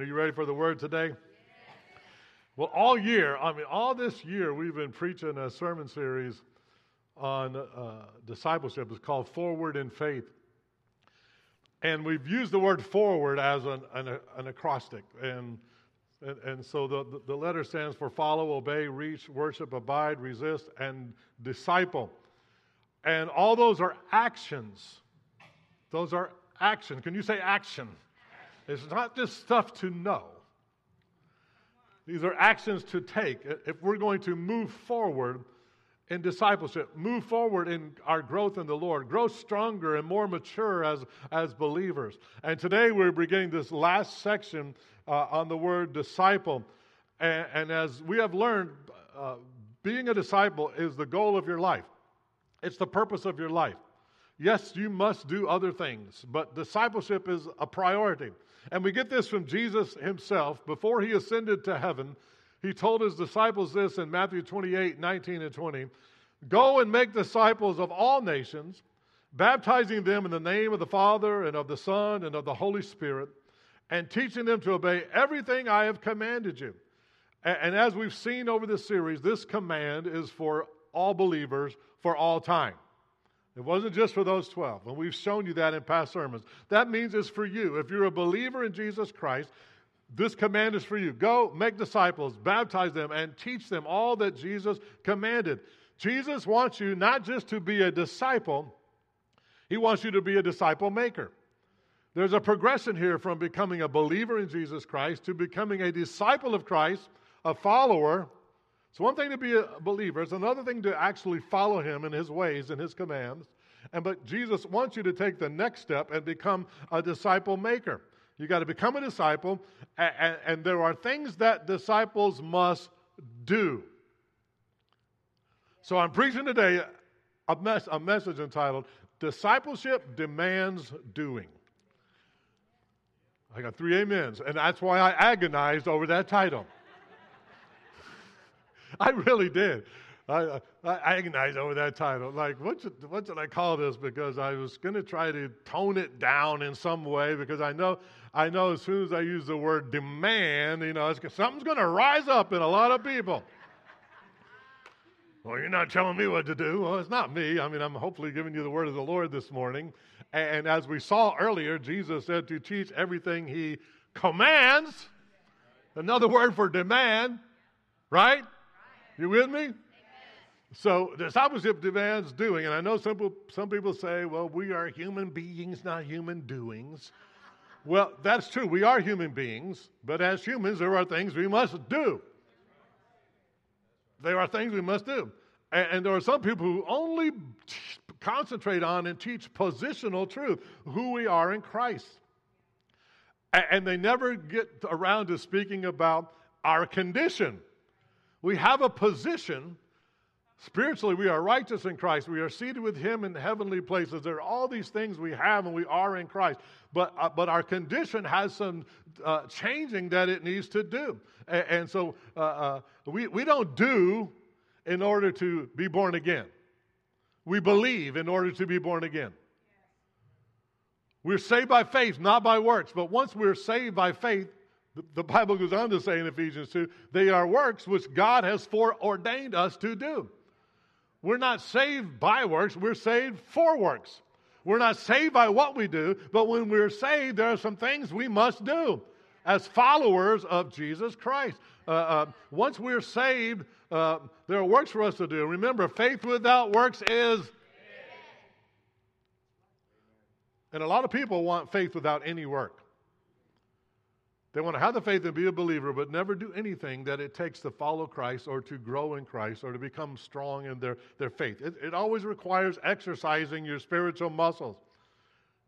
Are you ready for the word today? Well, all year, I mean, all this year, we've been preaching a sermon series on uh, discipleship. It's called Forward in Faith. And we've used the word forward as an, an, an acrostic. And, and, and so the, the letter stands for follow, obey, reach, worship, abide, resist, and disciple. And all those are actions. Those are action. Can you say action? It's not just stuff to know. These are actions to take. If we're going to move forward in discipleship, move forward in our growth in the Lord, grow stronger and more mature as, as believers. And today we're beginning this last section uh, on the word disciple. And, and as we have learned, uh, being a disciple is the goal of your life, it's the purpose of your life. Yes, you must do other things, but discipleship is a priority. And we get this from Jesus himself. Before he ascended to heaven, he told his disciples this in Matthew 28 19 and 20 Go and make disciples of all nations, baptizing them in the name of the Father and of the Son and of the Holy Spirit, and teaching them to obey everything I have commanded you. And as we've seen over this series, this command is for all believers for all time. It wasn't just for those 12, and we've shown you that in past sermons. That means it's for you. If you're a believer in Jesus Christ, this command is for you. Go make disciples, baptize them, and teach them all that Jesus commanded. Jesus wants you not just to be a disciple, he wants you to be a disciple maker. There's a progression here from becoming a believer in Jesus Christ to becoming a disciple of Christ, a follower, it's one thing to be a believer, it's another thing to actually follow him in his ways and his commands. And but Jesus wants you to take the next step and become a disciple maker. You got to become a disciple, and, and there are things that disciples must do. So I'm preaching today a, mes- a message entitled Discipleship Demands Doing. I got three amens, and that's why I agonized over that title. I really did. I, I agonized over that title. Like, what should, what should I call this? Because I was going to try to tone it down in some way. Because I know, I know, as soon as I use the word demand, you know, something's going to rise up in a lot of people. well, you're not telling me what to do. Well, it's not me. I mean, I'm hopefully giving you the word of the Lord this morning. And as we saw earlier, Jesus said to teach everything He commands. Another word for demand, right? You with me? So discipleship demands doing, and I know some people, some people say, well, we are human beings, not human doings. Well, that's true. We are human beings, but as humans, there are things we must do. There are things we must do. And, and there are some people who only concentrate on and teach positional truth, who we are in Christ. And, and they never get around to speaking about our condition. We have a position. Spiritually, we are righteous in Christ. We are seated with Him in heavenly places. There are all these things we have and we are in Christ. But, uh, but our condition has some uh, changing that it needs to do. And, and so uh, uh, we, we don't do in order to be born again, we believe in order to be born again. We're saved by faith, not by works. But once we're saved by faith, the Bible goes on to say in Ephesians 2 they are works which God has foreordained us to do. We're not saved by works, we're saved for works. We're not saved by what we do, but when we're saved, there are some things we must do as followers of Jesus Christ. Uh, uh, once we're saved, uh, there are works for us to do. Remember, faith without works is. And a lot of people want faith without any work. They want to have the faith and be a believer, but never do anything that it takes to follow Christ or to grow in Christ or to become strong in their, their faith. It, it always requires exercising your spiritual muscles.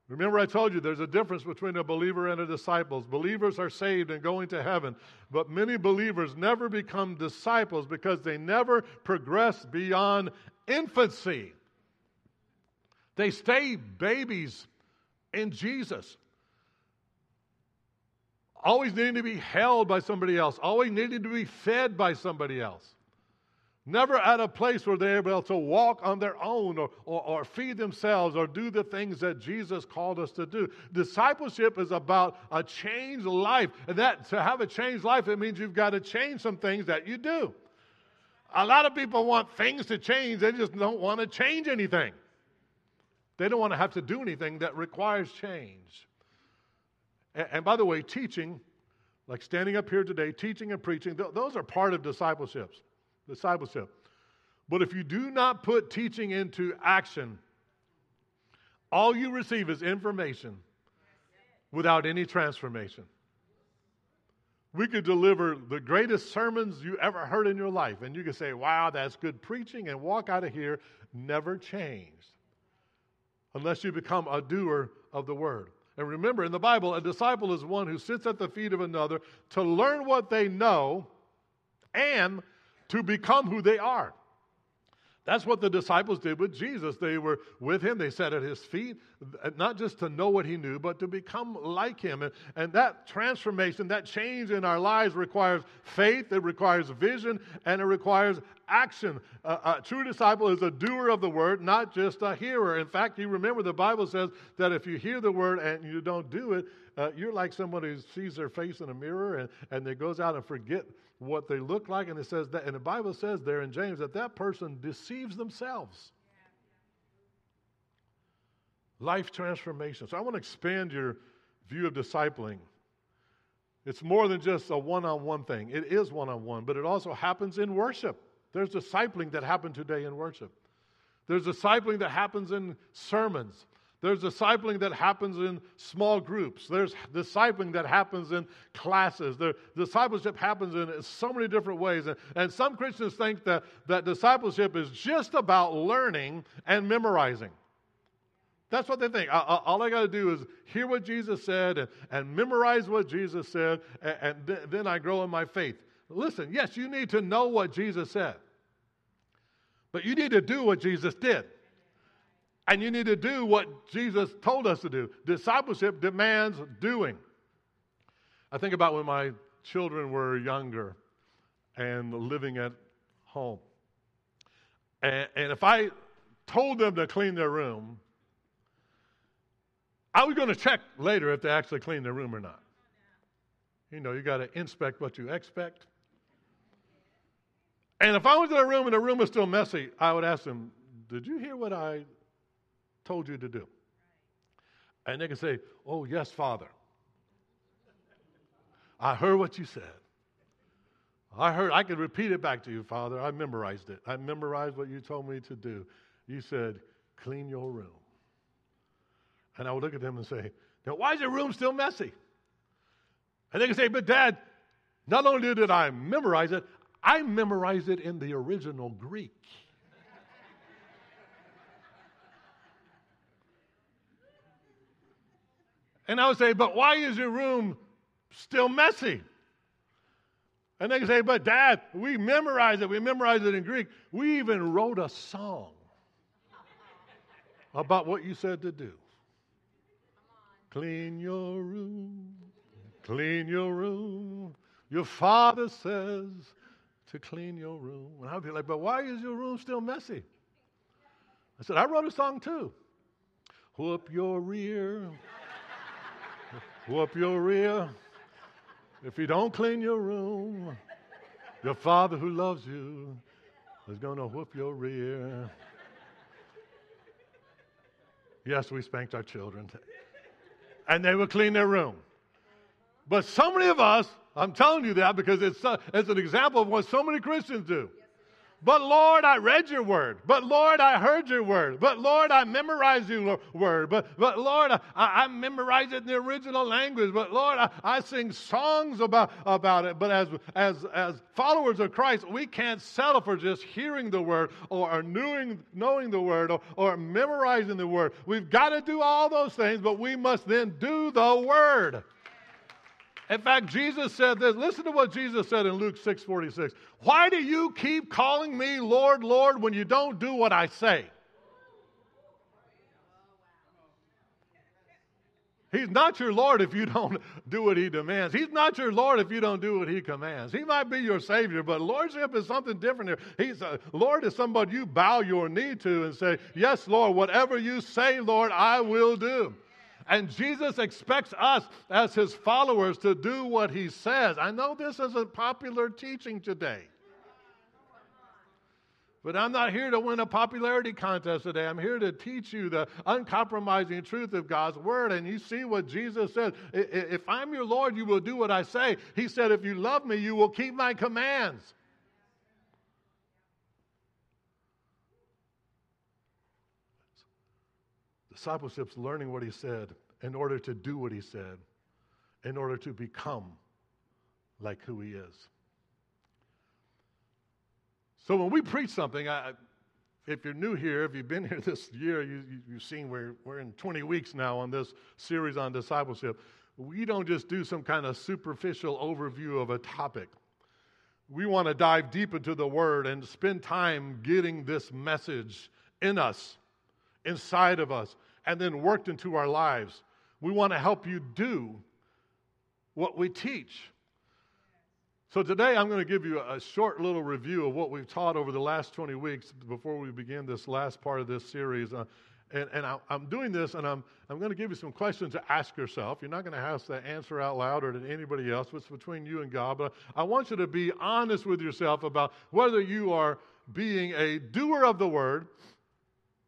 Remember, I told you there's a difference between a believer and a disciple. Believers are saved and going to heaven, but many believers never become disciples because they never progress beyond infancy. They stay babies in Jesus always needing to be held by somebody else, always needing to be fed by somebody else. never at a place where they're able to walk on their own or, or, or, feed themselves or do the things that Jesus called us to do. Discipleship is about a changed life. And that to have a changed life, it means you've got to change some things that you do. A lot of people want things to change, they just don't want to change anything. They don't want to have to do anything that requires change. And, and by the way, teaching, like standing up here today, teaching and preaching, th- those are part of discipleships discipleship. But if you do not put teaching into action, all you receive is information without any transformation. We could deliver the greatest sermons you ever heard in your life, and you could say, Wow, that's good preaching, and walk out of here never changed unless you become a doer of the word. And remember, in the Bible, a disciple is one who sits at the feet of another to learn what they know and to become who they are. That's what the disciples did with Jesus. They were with him, they sat at his feet, not just to know what he knew, but to become like him. And, and that transformation, that change in our lives requires faith, it requires vision, and it requires action. A true disciple is a doer of the word, not just a hearer. In fact, you remember the Bible says that if you hear the word and you don't do it, uh, you're like someone who sees their face in a mirror and, and they goes out and forget what they look like. And it says that, and the Bible says there in James that that person deceives themselves. Life transformation. So I want to expand your view of discipling. It's more than just a one on one thing. It is one on one, but it also happens in worship. There's discipling that happened today in worship. There's discipling that happens in sermons. There's discipling that happens in small groups. There's discipling that happens in classes. The discipleship happens in so many different ways. And, and some Christians think that, that discipleship is just about learning and memorizing. That's what they think. All I got to do is hear what Jesus said and, and memorize what Jesus said, and, and th- then I grow in my faith. Listen, yes, you need to know what Jesus said, but you need to do what Jesus did. And you need to do what Jesus told us to do. Discipleship demands doing. I think about when my children were younger and living at home. And, and if I told them to clean their room, I was going to check later if they actually cleaned their room or not. You know, you got to inspect what you expect. And if I was in a room and the room was still messy, I would ask them, Did you hear what I told you to do. And they can say, Oh, yes, Father. I heard what you said. I heard, I can repeat it back to you, Father. I memorized it. I memorized what you told me to do. You said, clean your room. And I would look at them and say, Now, why is your room still messy? And they can say, But Dad, not only did I memorize it, I memorized it in the original Greek. And I would say, But why is your room still messy? And they say, But dad, we memorized it. We memorized it in Greek. We even wrote a song about what you said to do. Clean your room, clean your room. Your father says to clean your room. And I'd be like, But why is your room still messy? I said, I wrote a song too. Whoop your rear. Whoop your rear. If you don't clean your room, your father who loves you is going to whoop your rear. Yes, we spanked our children. And they would clean their room. But so many of us, I'm telling you that because it's, uh, it's an example of what so many Christians do. But Lord, I read your word. But Lord, I heard your word. But Lord, I memorized your word. But, but Lord, I, I memorized it in the original language. But Lord, I, I sing songs about, about it. But as, as, as followers of Christ, we can't settle for just hearing the word or, knowing, knowing the word or, or memorizing the word. We've got to do all those things, but we must then do the word. In fact, Jesus said this. Listen to what Jesus said in Luke 6 46. Why do you keep calling me Lord, Lord, when you don't do what I say? He's not your Lord if you don't do what He demands. He's not your Lord if you don't do what He commands. He might be your Savior, but Lordship is something different here. He's a, Lord is somebody you bow your knee to and say, Yes, Lord, whatever you say, Lord, I will do. And Jesus expects us as His followers to do what He says. I know this isn't popular teaching today. But I'm not here to win a popularity contest today. I'm here to teach you the uncompromising truth of God's word. And you see what Jesus said If I'm your Lord, you will do what I say. He said, If you love me, you will keep my commands. Discipleship's learning what he said in order to do what he said, in order to become like who he is. So when we preach something, I, if you're new here, if you've been here this year, you, have you, seen we're, we're in 20 weeks now on this series on discipleship. We don't just do some kind of superficial overview of a topic. We want to dive deep into the Word and spend time getting this message in us, inside of us, and then worked into our lives. We want to help you do what we teach. So, today I'm going to give you a short little review of what we've taught over the last 20 weeks before we begin this last part of this series. Uh, and, and I, am doing this, and I'm, I'm going to give you some questions to ask yourself. You're not going to have to answer out loud or to anybody else. It's between you and God. But I want you to be honest with yourself about whether you are being a doer of the word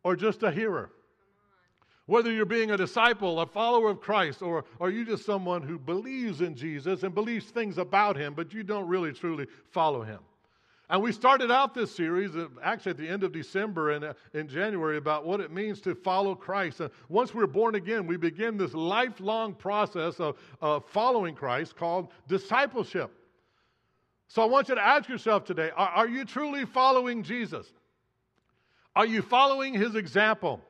or just a hearer. Whether you're being a disciple, a follower of Christ, or are you just someone who believes in Jesus and believes things about him, but you don't really truly follow him. And we started out this series uh, actually at the end of December and uh, in January about what it means to follow Christ. And once we're born again, we begin this lifelong process of, of following Christ called discipleship. So I want you to ask yourself today are, are you truly following Jesus? Are you following his example?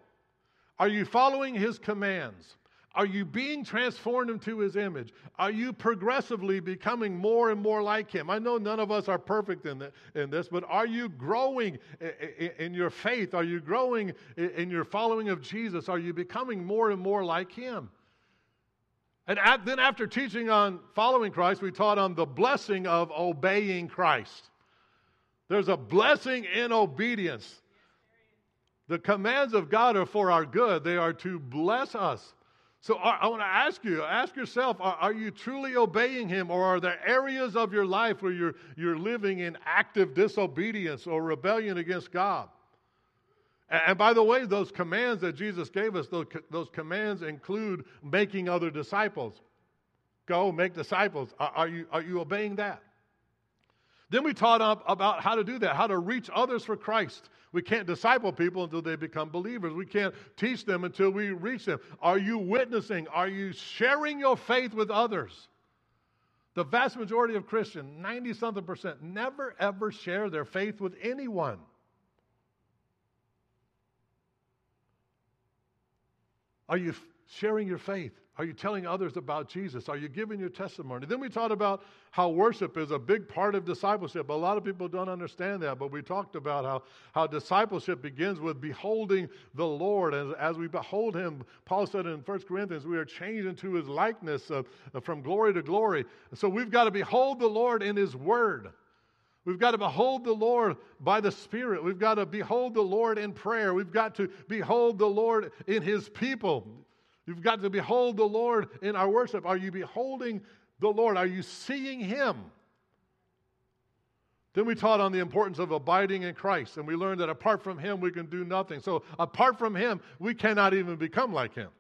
Are you following his commands? Are you being transformed into his image? Are you progressively becoming more and more like him? I know none of us are perfect in, the, in this, but are you growing in, your faith? Are you growing in, in your following of Jesus? Are you becoming more and more like him? And at, then, after teaching on following Christ, we taught on the blessing of obeying Christ. There's a blessing in obedience. The commands of God are for our good, they are to bless us. So I want to ask you, ask yourself, are, are, you truly obeying Him, or are there areas of your life where you're, you're living in active disobedience or rebellion against God? And, and by the way, those commands that Jesus gave us, those, those commands include making other disciples. Go make disciples. Are, are, you, are you obeying that? Then we taught up about how to do that, how to reach others for Christ. We can't disciple people until they become believers. We can't teach them until we reach them. Are you witnessing? Are you sharing your faith with others? The vast majority of Christians, 90 something percent, never ever share their faith with anyone. Are you sharing your faith? Are you telling others about Jesus? Are you giving your testimony? Then we talked about how worship is a big part of discipleship. A lot of people don't understand that, but we talked about how, how discipleship begins with beholding the Lord. As, as we behold Him, Paul said in 1 Corinthians, we are changed into His likeness uh, from glory to glory. So we've got to behold the Lord in His Word. We've got to behold the Lord by the Spirit. We've got to behold the Lord in prayer. We've got to behold the Lord in His people. You've got to behold the Lord in our worship. Are you beholding the Lord? Are you seeing Him? Then we taught on the importance of abiding in Christ, and we learned that apart from Him, we can do nothing. So, apart from Him, we cannot even become like Him.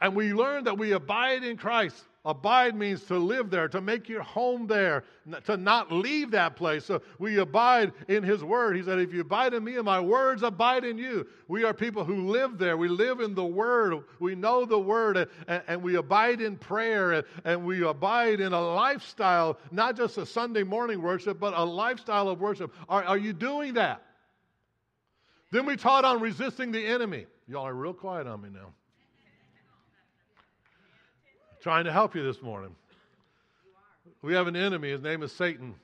And we learned that we abide in Christ Abide means to live there, to make your home there, to not leave that place. So we abide in His Word. He said, If you abide in me and my words abide in you, we are people who live there. We live in the Word. We know the Word, and, and we abide in prayer, and, and we abide in a lifestyle, not just a Sunday morning worship, but a lifestyle of worship. Are, are you doing that? Then we taught on resisting the enemy. Y'all are real quiet on me now trying to help you this morning. We have an enemy. His name is Satan.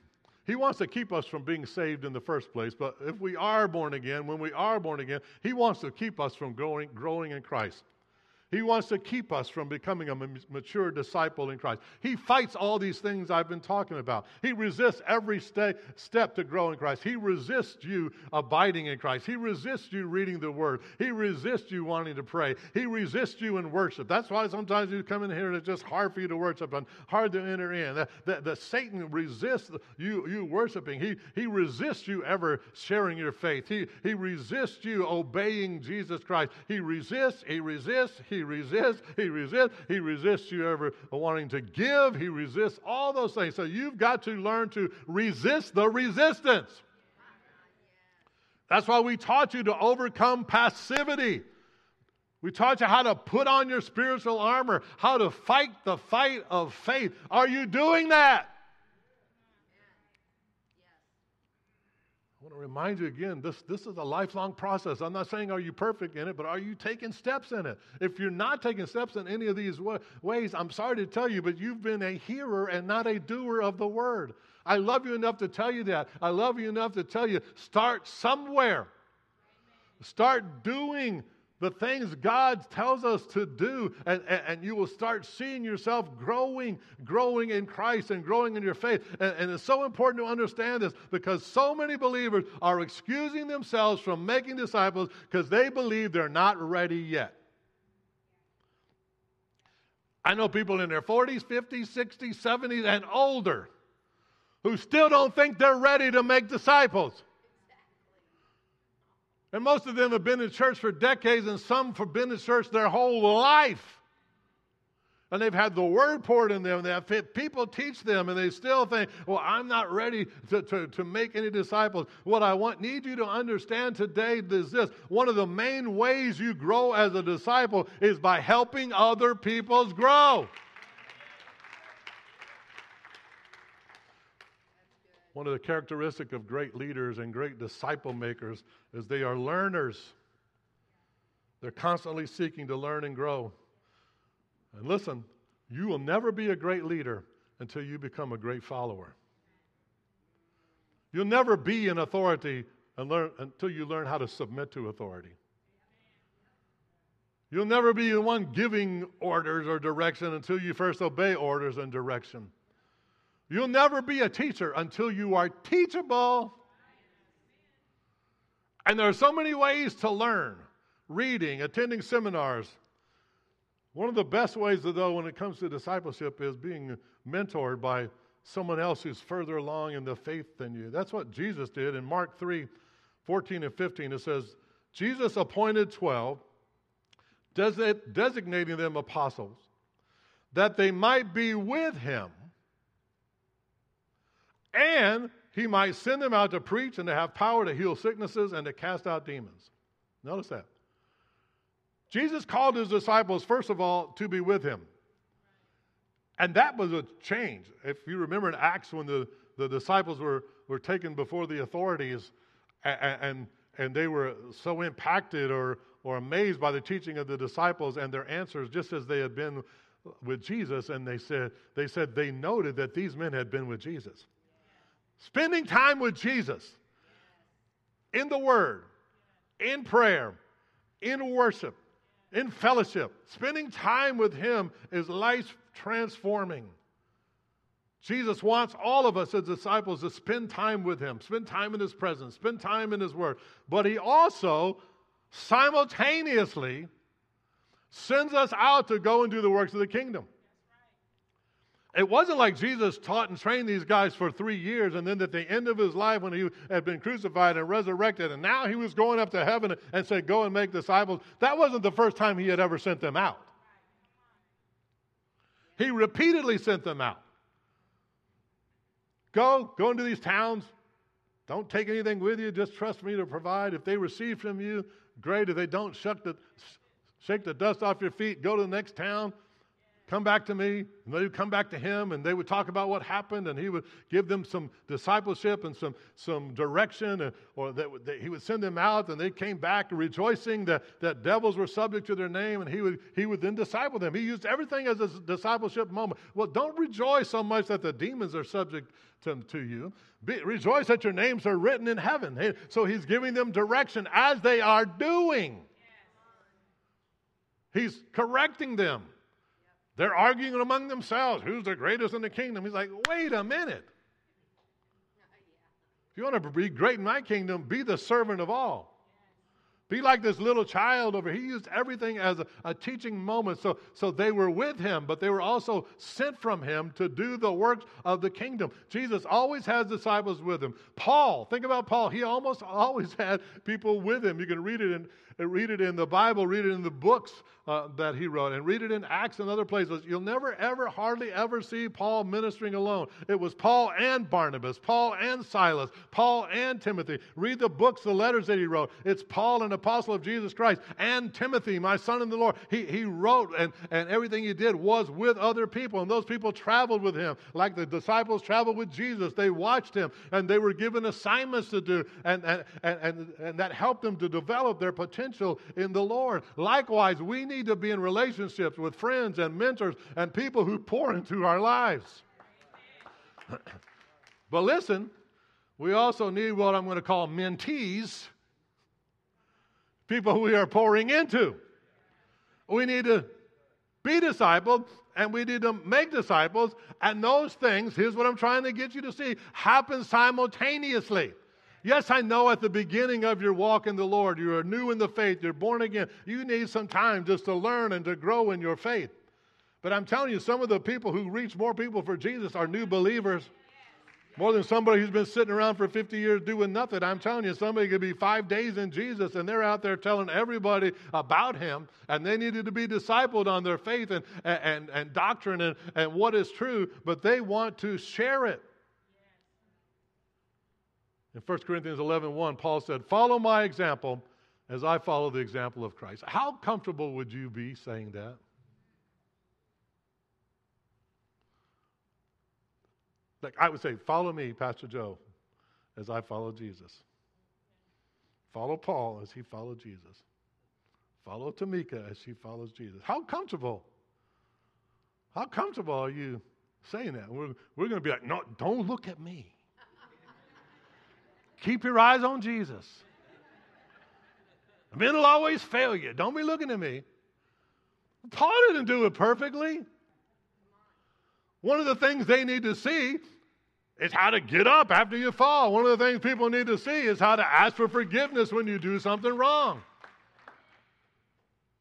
He wants to keep us from being saved in the first place. But if we are born again, when we are born again, he wants to keep us from growing, growing in Christ. He wants to keep us from becoming a mature disciple in Christ. He fights all these things I've been talking about. He resists every step to grow in Christ. He resists you abiding in Christ. He resists you reading the Word. He resists you wanting to pray. He resists you in worship. That's why sometimes you come in here and it's just hard for you to worship and hard to enter in. The, the, the Satan resists you, you worshiping. He, he resists you ever sharing your faith. He, he resists you obeying Jesus Christ. He resists, he resists, he he resists, he resists, he resists you ever wanting to give, he resists all those things. So you've got to learn to resist the resistance. That's why we taught you to overcome passivity. We taught you how to put on your spiritual armor, how to fight the fight of faith. Are you doing that? Want to remind you again this, this is a lifelong process. I'm not saying are you perfect in it, but are you taking steps in it? If you're not taking steps in any of these ways, I'm sorry to tell you, but you've been a hearer and not a doer of the word. I love you enough to tell you that. I love you enough to tell you start somewhere. Start doing the things God tells us to do, and, and, and, you will start seeing yourself growing, growing in Christ and growing in your faith. And, and it's so important to understand this because so many believers are excusing themselves from making disciples because they believe they're not ready yet. I know people in their 40s, 50s, 60s, 70s, and older who still don't think they're ready to make disciples. And most of them have been in church for decades, and some have been in church their whole life. And they've had the word poured in them. They people teach them, and they still think, well, I'm not ready to, to, to make any disciples. What I want need you to understand today is this. One of the main ways you grow as a disciple is by helping other people's grow. One of the characteristics of great leaders and great disciple makers is they are learners. They're constantly seeking to learn and grow. And listen, you will never be a great leader until you become a great follower. You'll never be an authority until you learn how to submit to authority. You'll never be the one giving orders or direction until you first obey orders and direction. You'll never be a teacher until you are teachable. And there are so many ways to learn reading, attending seminars. One of the best ways, though, when it comes to discipleship is being mentored by someone else who's further along in the faith than you. That's what Jesus did in Mark 3 14 and 15. It says, Jesus appointed 12, designating them apostles, that they might be with him and he might send them out to preach and to have power to heal sicknesses and to cast out demons. Notice that. Jesus called his disciples, first of all, to be with him. And that was a change. If you remember in Acts when the, the disciples were, were taken before the authorities and, and, and they were so impacted or, or amazed by the teaching of the disciples and their answers, just as they had been with Jesus, and they said, they said they noted that these men had been with Jesus. Spending time with Jesus in the Word, in prayer, in worship, in fellowship. Spending time with Him is life transforming. Jesus wants all of us as disciples to spend time with Him, spend time in His presence, spend time in His Word. But He also simultaneously sends us out to go and do the works of the kingdom. It wasn't like Jesus taught and trained these guys for three years, and then at the end of his life, when he had been crucified and resurrected, and now he was going up to heaven and said, Go and make disciples. That wasn't the first time he had ever sent them out. He repeatedly sent them out. Go, go into these towns. Don't take anything with you. Just trust me to provide. If they receive from you, great. If they don't, shake the, shake the dust off your feet. Go to the next town come back to me, and they would come back to him, and they would talk about what happened, and he would give them some discipleship and some, some direction, and, or that, that he would send them out, and they came back rejoicing that, that devils were subject to their name, and he would, he would then disciple them. He used everything as a discipleship moment. Well, don't rejoice so much that the demons are subject to, to you. Be, rejoice that your names are written in heaven. So he's giving them direction as they are doing. He's correcting them. They're arguing among themselves who's the greatest in the kingdom. He's like, wait a minute. If you want to be great in my kingdom, be the servant of all. Be like this little child over. Here. He used everything as a, a, teaching moment. So, so they were with him, but they were also sent from him to do the works of the kingdom. Jesus always has disciples with him. Paul, think about Paul. He almost always had people with him. You can read it in read it in the Bible, read it in the books uh, that he wrote, and read it in Acts and other places. You'll never, ever, hardly ever see Paul ministering alone. It was Paul and Barnabas, Paul and Silas, Paul and Timothy. Read the books, the letters that he wrote. It's Paul, an apostle of Jesus Christ, and Timothy, my son in the Lord. He, he wrote, and, and everything he did was with other people, and those people traveled with him, like the disciples traveled with Jesus. They watched him, and they were given assignments to do, and, and, and, and, and that helped them to develop their potential in the Lord. Likewise, we need need to be in relationships with friends and mentors and people who pour into our lives. but listen, we also need what I'm going to call mentees, people we are pouring into. We need to be discipled and we need to make disciples, and those things, here's what I'm trying to get you to see, happen simultaneously. Yes, I know at the beginning of your walk in the Lord, you are new in the faith, you're born again. You need some time just to learn and to grow in your faith. But I'm telling you, some of the people who reach more people for Jesus are new believers. More than somebody who's been sitting around for 50 years doing nothing. I'm telling you, somebody could be five days in Jesus and they're out there telling everybody about him and they needed to be discipled on their faith and, and, and doctrine and, and what is true, but they want to share it. In 1 Corinthians 11 1, Paul said, Follow my example as I follow the example of Christ. How comfortable would you be saying that? Like I would say, Follow me, Pastor Joe, as I follow Jesus. Follow Paul as he followed Jesus. Follow Tamika as she follows Jesus. How comfortable? How comfortable are you saying that? We're, we're going to be like, no, don't look at me. Keep your eyes on Jesus. Men will always fail you. Don't be looking at me. Paul didn't do it perfectly. One of the things they need to see is how to get up after you fall. One of the things people need to see is how to ask for forgiveness when you do something wrong.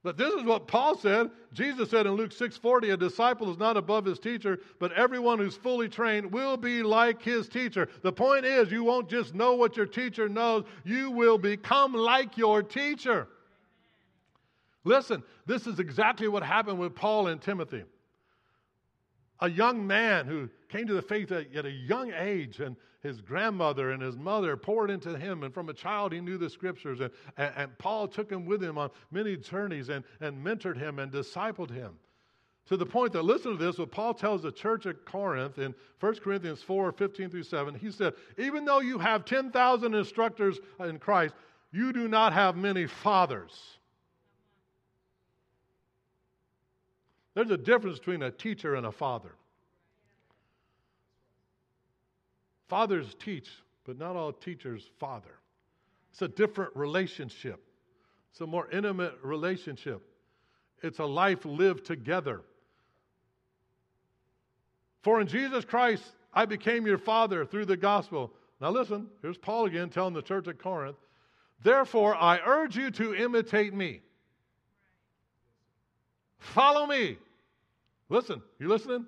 But this is what Paul said. Jesus said in Luke 6:40, a disciple is not above his teacher, but everyone who's fully trained will be like his teacher. The point is, you won't just know what your teacher knows, you will become like your teacher. Listen, this is exactly what happened with Paul and Timothy. A young man who came to the faith at, a young age, and his grandmother and his mother poured into him. And from a child, he knew the scriptures. And, and, and Paul took him with him on many journeys and, and mentored him and discipled him. To the point that, listen to this, what Paul tells the church at Corinth in 1 Corinthians 4 15 through 7. He said, Even though you have 10,000 instructors in Christ, you do not have many fathers. There's a difference between a teacher and a father. Fathers teach, but not all teachers father. It's a different relationship, it's a more intimate relationship. It's a life lived together. For in Jesus Christ, I became your father through the gospel. Now, listen, here's Paul again telling the church at Corinth. Therefore, I urge you to imitate me. Follow me. Listen, you listening?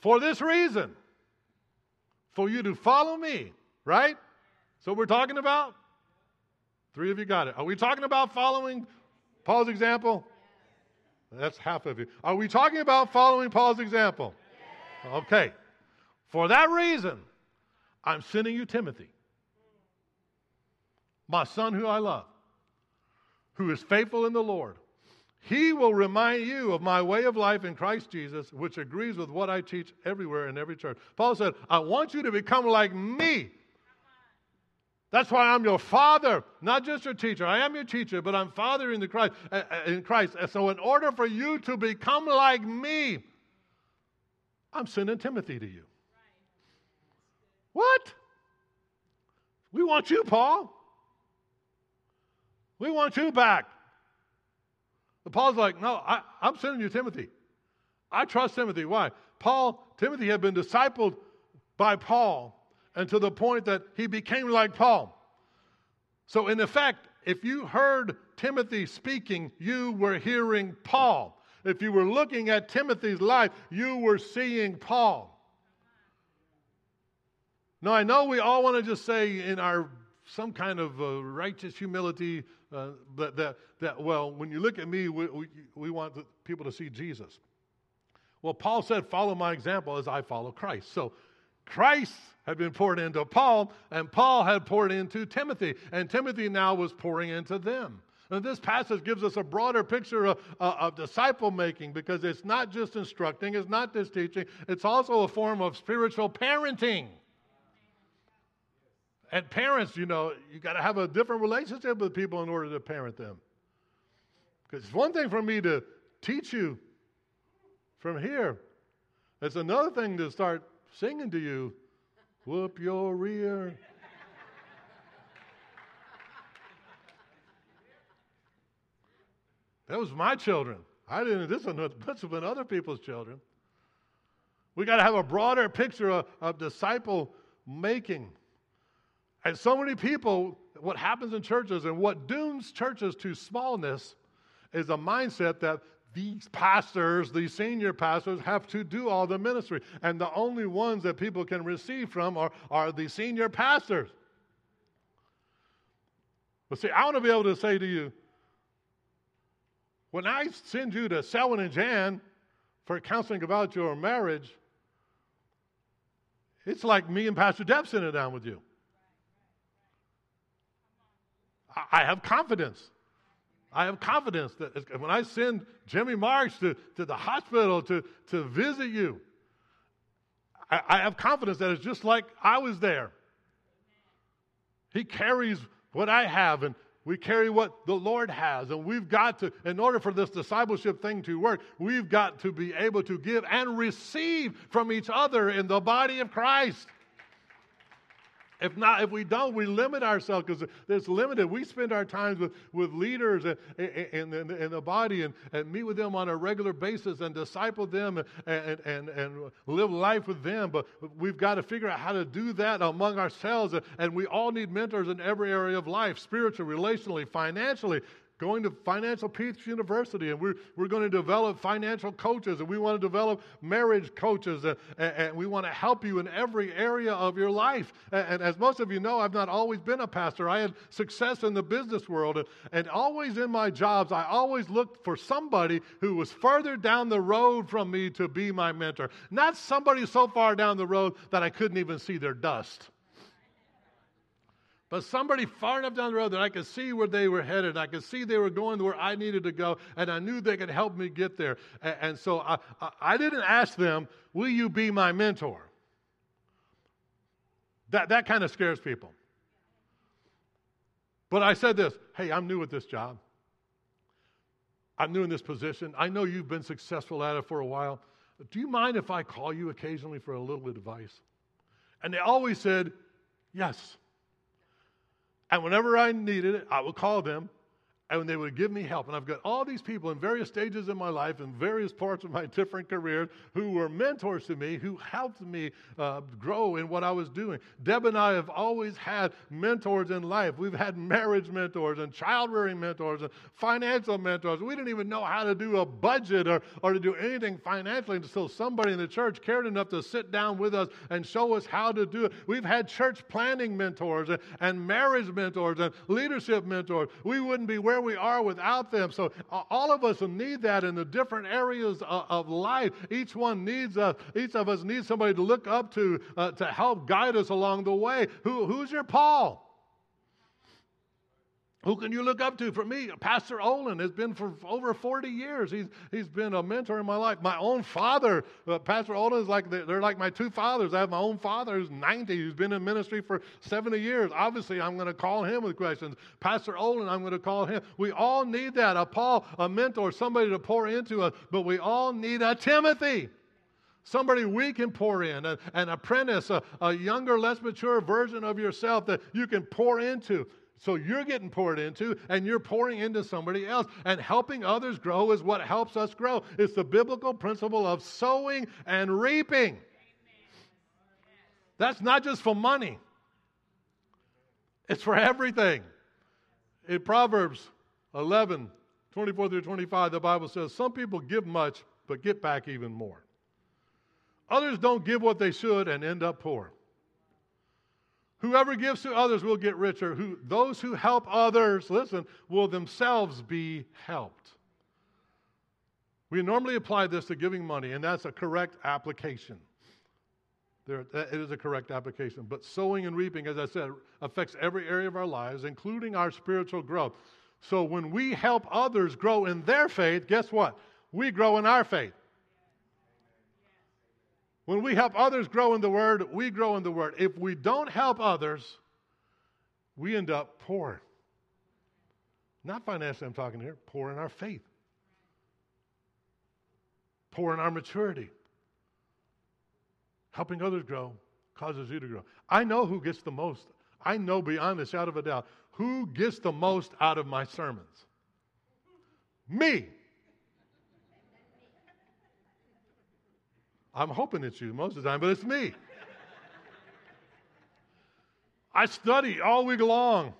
For this reason, for you to follow me, right? So we're talking about? Three of you got it. Are we talking about following Paul's example? That's half of you. Are we talking about following Paul's example? Okay. For that reason, I'm sending you Timothy, my son who I love, who is faithful in the Lord he will remind you of my way of life in Christ Jesus, which agrees with what I teach everywhere in every church. Paul said, I want you to become like me. That's why I'm your father, not just your teacher. I am your teacher, but I'm father in the Christ. Uh, uh, in Christ. And So, in order for you to become like me, I'm sending Timothy to you. What? We want you, Paul. We want you back. Paul's like, no, I, I'm sending you Timothy. I trust Timothy. Why? Paul, Timothy had been discipled by Paul and to the point that he became like Paul. So, in effect, if you heard Timothy speaking, you were hearing Paul. If you were looking at Timothy's life, you were seeing Paul. Now, I know we all want to just say in our some kind of uh, righteous humility uh, that, that, that, well, when you look at me, we, we, we want people to see Jesus. Well, Paul said, Follow my example as I follow Christ. So Christ had been poured into Paul, and Paul had poured into Timothy, and Timothy now was pouring into them. And this passage gives us a broader picture of, of disciple making because it's not just instructing, it's not just teaching, it's also a form of spiritual parenting. And parents, you know, you got to have a different relationship with people in order to parent them. Because it's one thing for me to teach you from here, it's another thing to start singing to you, whoop your rear. that was my children. I didn't, this must have been other people's children. We got to have a broader picture of, of disciple making. And so many people, what happens in churches and what dooms churches to smallness is a mindset that these pastors, these senior pastors, have to do all the ministry. And the only ones that people can receive from are, are the senior pastors. But see, I want to be able to say to you, when I send you to Selwyn and Jan for counseling about your marriage, it's like me and Pastor Deb sitting down with you. I have confidence. I have confidence that when I send Jimmy Marks to, to the hospital to, to visit you, I, I have confidence that it's just like I was there. He carries what I have, and we carry what the Lord has. And we've got to, in order for this discipleship thing to work, we've got to be able to give and receive from each other in the body of Christ. If not, if we don't, we limit ourselves because it's limited. We spend our times with, with leaders and, in, in, in the body and, and meet with them on a regular basis and disciple them and, and, and live life with them. But we've got to figure out how to do that among ourselves. And we all need mentors in every area of life spiritually, relationally, financially going to Financial Peace University, and we're, we're going to develop financial coaches, and we want to develop marriage coaches, and, and, and we want to help you in every area of your life. And, and, as most of you know, I've not always been a pastor. I had success in the business world, and, and always in my jobs, I always looked for somebody who was further down the road from me to be my mentor. Not somebody so far down the road that I couldn't even see their dust but somebody far enough down the road that I could see where they were headed. I could see they were going where I needed to go, and I knew they could help me get there. And, and so I, I, I didn't ask them, Will you be my mentor? That, that kind of scares people. But I said this Hey, I'm new at this job. I'm new in this position. I know you've been successful at it for a while. Do you mind if I call you occasionally for a little advice? And they always said, Yes. And whenever I needed it, I would call them and they would give me help. And I've got all these people in various stages in my life, in various parts of my different careers, who were mentors to me, who helped me uh, grow in what I was doing. Deb and I have always had mentors in life. We've had marriage mentors and child rearing mentors and financial mentors. We didn't even know how to do a budget or, or to do anything financially until somebody in the church cared enough to sit down with us and show us how to do it. We've had church planning mentors and, and marriage mentors and leadership mentors. We wouldn't be where we are without them. So all of us need that in the different areas of, life. Each one needs us. Each of us needs somebody to look up to uh, to help guide us along the way. Who, who's your Paul? Who can you look up to? For me, Pastor Olin has been for over 40 years. He's, he's been a mentor in my life. My own father, uh, Pastor Olin is like, they're like my two fathers. I have my own father who's 90, who's been in ministry for 70 years. Obviously, I'm going to call him with questions. Pastor Olin, I'm going to call him. We all need that a Paul, a mentor, somebody to pour into us, but we all need a Timothy somebody we can pour in, an, an apprentice, a, a, younger, less mature version of yourself that you can pour into. So you're getting poured into and you're pouring into somebody else. And helping others grow is what helps us grow. It's the biblical principle of sowing and reaping. That's not just for money, it's for everything. In Proverbs 11, 24 through 25, the Bible says, Some people give much, but get back even more. Others don't give what they should and end up poor. Whoever gives to others will get richer. Who, those who help others, listen, will themselves be helped. We normally apply this to giving money, and that's a correct application. There, it is a correct application. But sowing and reaping, as I said, affects every area of our lives, including our spiritual growth. So when we help others grow in their faith, guess what? We grow in our faith. When we help others grow in the Word, we grow in the Word. If we don't help others, we end up poor. Not financially, I'm talking here, poor in our faith, poor in our maturity. Helping others grow causes you to grow. I know who gets the most. I know beyond a shadow of a doubt who gets the most out of my sermons. Me. I'm hoping it's you most of the time, but it's me. I study all week long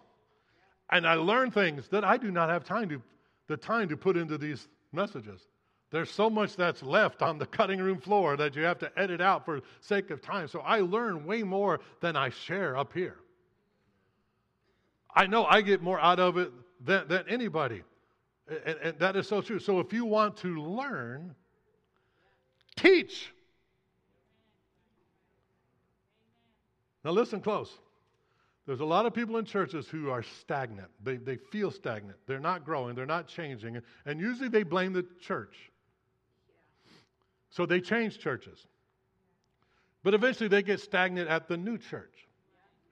and I learn things that I do not have time to the time to put into these messages. There's so much that's left on the cutting room floor that you have to edit out for sake of time. So I learn way more than I share up here. I know I get more out of it than, than anybody. And, and that is so true. So if you want to learn, teach. Now, listen close. There's a lot of people in churches who are stagnant. They, they feel stagnant. They're not growing. They're not changing. And usually they blame the church. So they change churches. But eventually they get stagnant at the new church.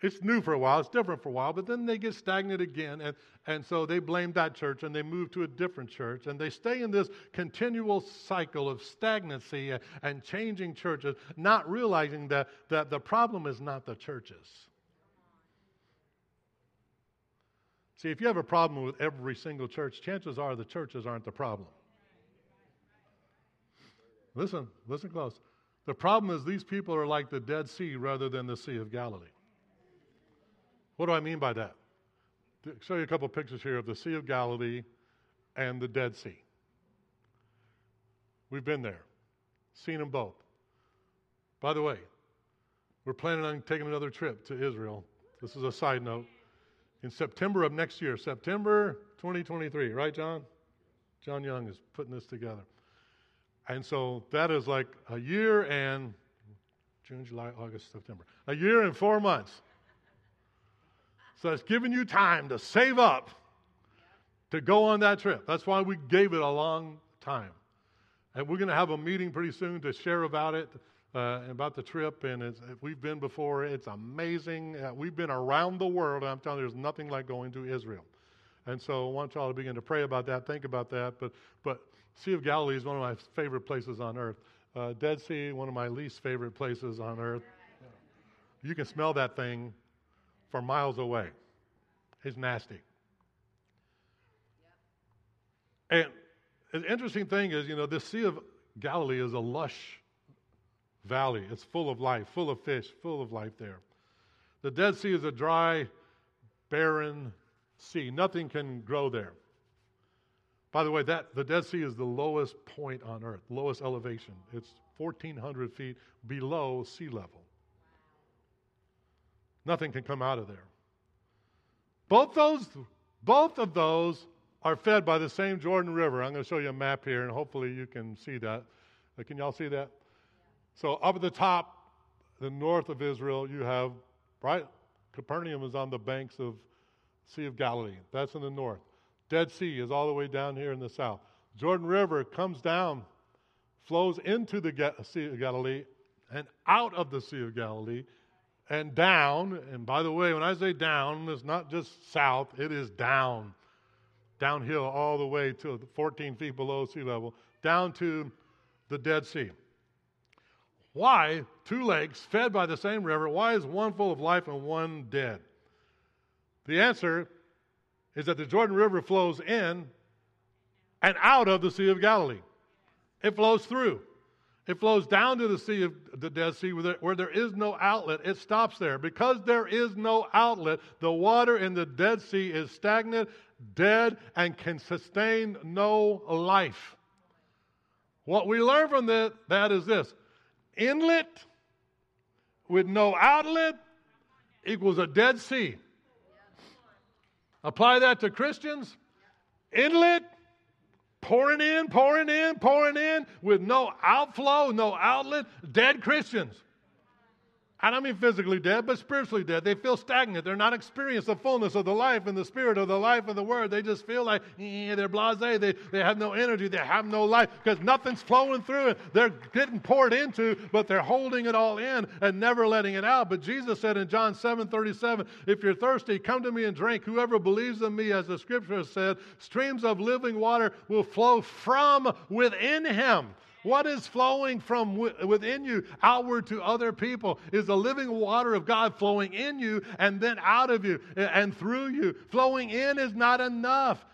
It's new for a while, it's different for a while, but then they get stagnant again. And, and so they blame that church and they move to a different church. And they stay in this continual cycle of stagnancy and, and changing churches, not realizing that, that the problem is not the churches. See, if you have a problem with every single church, chances are the churches aren't the problem. Listen, listen close. The problem is these people are like the Dead Sea rather than the Sea of Galilee. What do I mean by that? I'll show you a couple of pictures here of the Sea of Galilee and the Dead Sea. We've been there, seen them both. By the way, we're planning on taking another trip to Israel. This is a side note. In September of next year, September 2023, right, John? John Young is putting this together. And so that is like a year and June, July, August, September. A year and four months. So it's giving you time to save up to go on that trip. That's why we gave it a long time. And we're going to have a meeting pretty soon to share about it, uh, about the trip. And we've been before, it's amazing. Uh, we've been around the world. I'm telling you, there's nothing like going to Israel. And so I want y'all to begin to pray about that, think about that. But, but Sea of Galilee is one of my favorite places on earth. Uh, Dead Sea, one of my least favorite places on earth. You can smell that thing for miles away. It's nasty. And the interesting thing is, you know, this Sea of Galilee is a lush valley. It's full of life, full of fish, full of life there. The Dead Sea is a dry, barren sea. Nothing can grow there. By the way, that the Dead Sea is the lowest point on earth, lowest elevation. It's 1,400 feet below sea level. Nothing can come out of there. Both those, both of those are fed by the same Jordan River. I'm going to show you a map here, and hopefully you can see that. Uh, can y'all see that? So up at the top, the north of Israel, you have right. Capernaum is on the banks of Sea of Galilee. That's in the north. Dead Sea is all the way down here in the south. Jordan River comes down, flows into the Sea of Galilee, and out of the Sea of Galilee and down. And by the way, when I say down, it's not just south, it is down, downhill all the way to 14 feet below sea level, down to the Dead Sea. Why two lakes fed by the same river? Why is one full of life and one dead? The answer is that the Jordan River flows in and out of the Sea of Galilee. It flows through. It flows down to the Sea of the Dead Sea where there, where there is no outlet. It stops there. Because there is no outlet, the water in the Dead Sea is stagnant, dead, and can sustain no life. What we learn from that, that is this inlet with no outlet equals a Dead Sea. Apply that to Christians. Inlet pouring in, pouring in, pouring in with no outflow, no outlet, dead Christians. I don't mean physically dead, but spiritually dead. They feel stagnant. They're not experiencing the fullness of the life and the spirit of the life of the word. They just feel like eh, they're blase. They, they have no energy. They have no life because nothing's flowing through it. They're getting poured into, but they're holding it all in and never letting it out. But Jesus said in John 7 37, If you're thirsty, come to me and drink. Whoever believes in me, as the scripture has said, streams of living water will flow from within him. What is flowing from within you outward to other people is the living water of God flowing in you and then out of you and through you. Flowing in is not enough.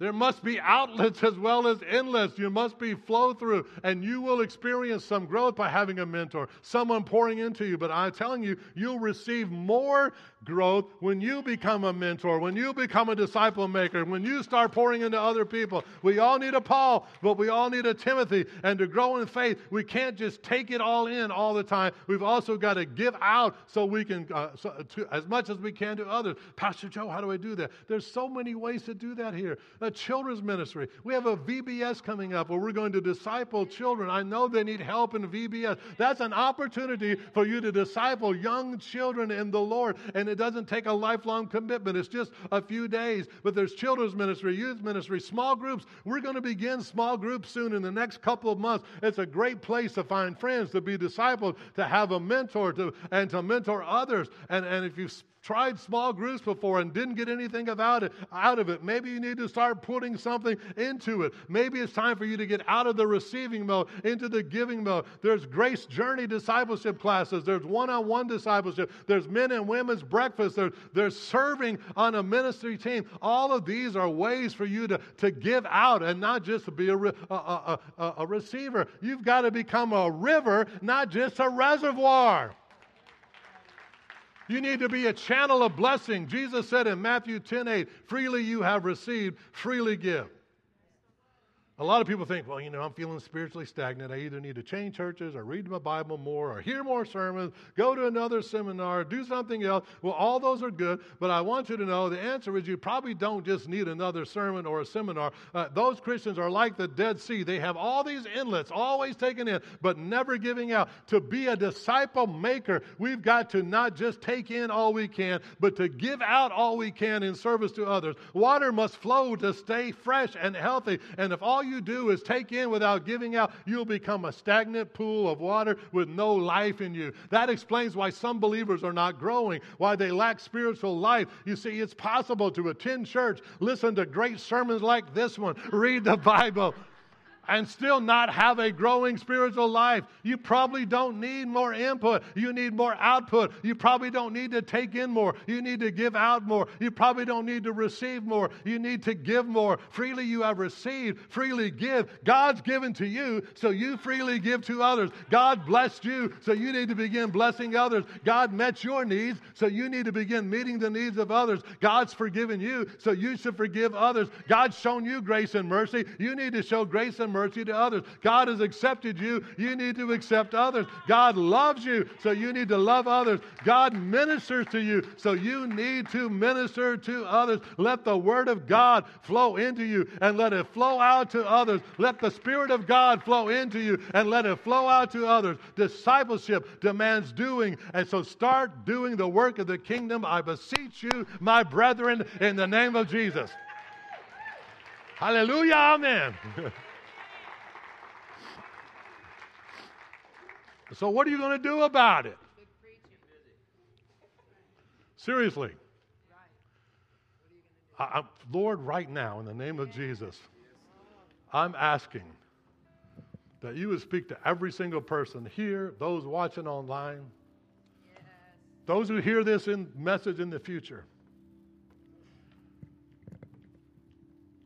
There must be outlets as well as inlets. You must be flow through, and you will experience some growth by having a mentor, someone pouring into you. But I'm telling you, you'll receive more growth when you become a mentor, when you become a disciple maker, when you start pouring into other people. We all need a Paul, but we all need a Timothy. And to grow in faith, we can't just take it all in all the time. We've also got to give out so we can, uh, so, to, as much as we can to others. Pastor Joe, how do I do that? There's so many ways to do that here. A children's ministry. We have a VBS coming up where we're going to disciple children. I know they need help in VBS. That's an opportunity for you to disciple young children in the Lord. And it doesn't take a lifelong commitment, it's just a few days. But there's children's ministry, youth ministry, small groups. We're going to begin small groups soon in the next couple of months. It's a great place to find friends, to be discipled, to have a mentor, to, and to mentor others. And, and if you've tried small groups before and didn't get anything about it, out of it. Maybe you need to start putting something into it. Maybe it's time for you to get out of the receiving mode into the giving mode. There's grace journey discipleship classes. There's one-on-one discipleship. There's men and women's breakfast. There's, there's serving on a ministry team. All of these are ways for you to, to give out and not just to be a, a, a, a receiver. You've got to become a river, not just a reservoir. You need to be a channel of blessing. Jesus said in Matthew 10 8, freely you have received, freely give. A lot of people think, well, you know, I'm feeling spiritually stagnant. I either need to change churches or read my Bible more or hear more sermons, go to another seminar, do something else. Well, all those are good, but I want you to know the answer is you probably don't just need another sermon or a seminar. Uh, those Christians are like the Dead Sea. They have all these inlets, always taking in, but never giving out. To be a disciple maker, we've got to not just take in all we can, but to give out all we can in service to others. Water must flow to stay fresh and healthy. And if all you do is take in without giving out, you'll become a stagnant pool of water with no life in you. That explains why some believers are not growing, why they lack spiritual life. You see, it's possible to attend church, listen to great sermons like this one, read the Bible, and still not have a growing spiritual life. You probably don't need more input. You need more output. You probably don't need to take in more. You need to give out more. You probably don't need to receive more. You need to give more. Freely you have received, freely give. God's given to you, so you freely give to others. God blessed you, so you need to begin blessing others. God met your needs, so you need to begin meeting the needs of others. God's forgiven you, so you should forgive others. God's shown you grace and mercy. You need to show grace and mercy to others. God has accepted you. You need to accept others. God loves you, so you need to love others. God ministers to you, so you need to minister to others. Let the Word of God flow into you and let it flow out to others. Let the Spirit of God flow into you and let it flow out to others. Discipleship demands doing, and so start doing the work of the kingdom. I beseech you, my brethren, in the name of Jesus. Hallelujah. Amen. So, what are you going to do about it? Seriously. I, Lord, right now, in the name of Jesus, I'm asking that you would speak to every single person here, those watching online. Those who hear this in message in the future,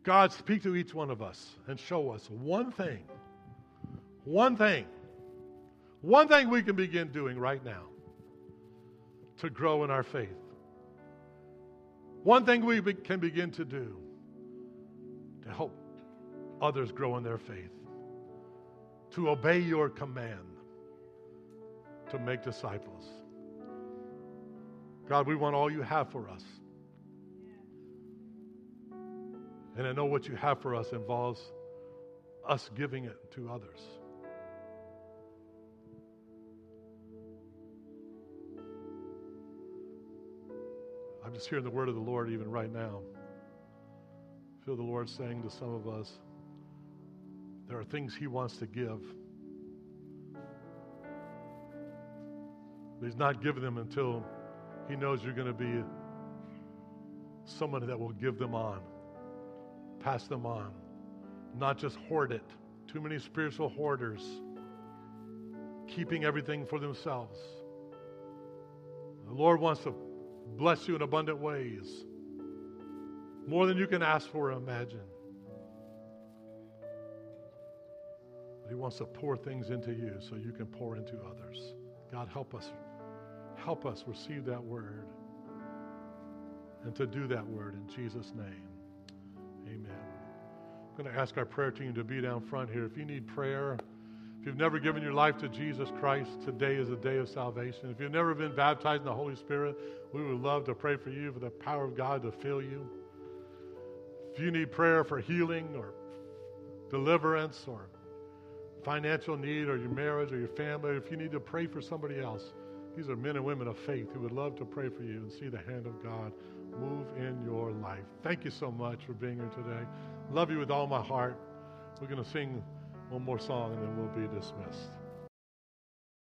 God, speak to each one of us and show us one thing, one thing, one thing we can begin doing right now to grow in our faith. One thing we can begin to do to help others grow in their faith, to obey your command to make disciples. God, we want all you have for us. And I know what you have for us involves us giving it to others. I'm just hearing the word of the Lord even right now. I feel the Lord saying to some of us, there are things He wants to give. But He's not giving them until He knows you're going to be someone that will give them on, pass them on, not just hoard it. Too many spiritual hoarders keeping everything for themselves. The Lord wants to bless you in abundant ways, more than you can ask for or imagine. But He wants to pour things into you so you can pour into others. God, help us. Help us receive that word and to do that word in Jesus' name. Amen. I'm going to ask our prayer team to be down front here. If you need prayer, you've never given your life to Jesus Christ, today is a day of salvation. If you've never been baptized in the Holy Spirit, we would love to pray for you for the power of God to fill you. If you need prayer for healing or deliverance or financial need or your marriage or your family, if you need to pray for somebody else, these are men and women of faith who would love to pray for you and see the hand of God move in your life. Thank you so much for being here today. Love you with all my heart. We're going to sing one more song and then we'll be dismissed.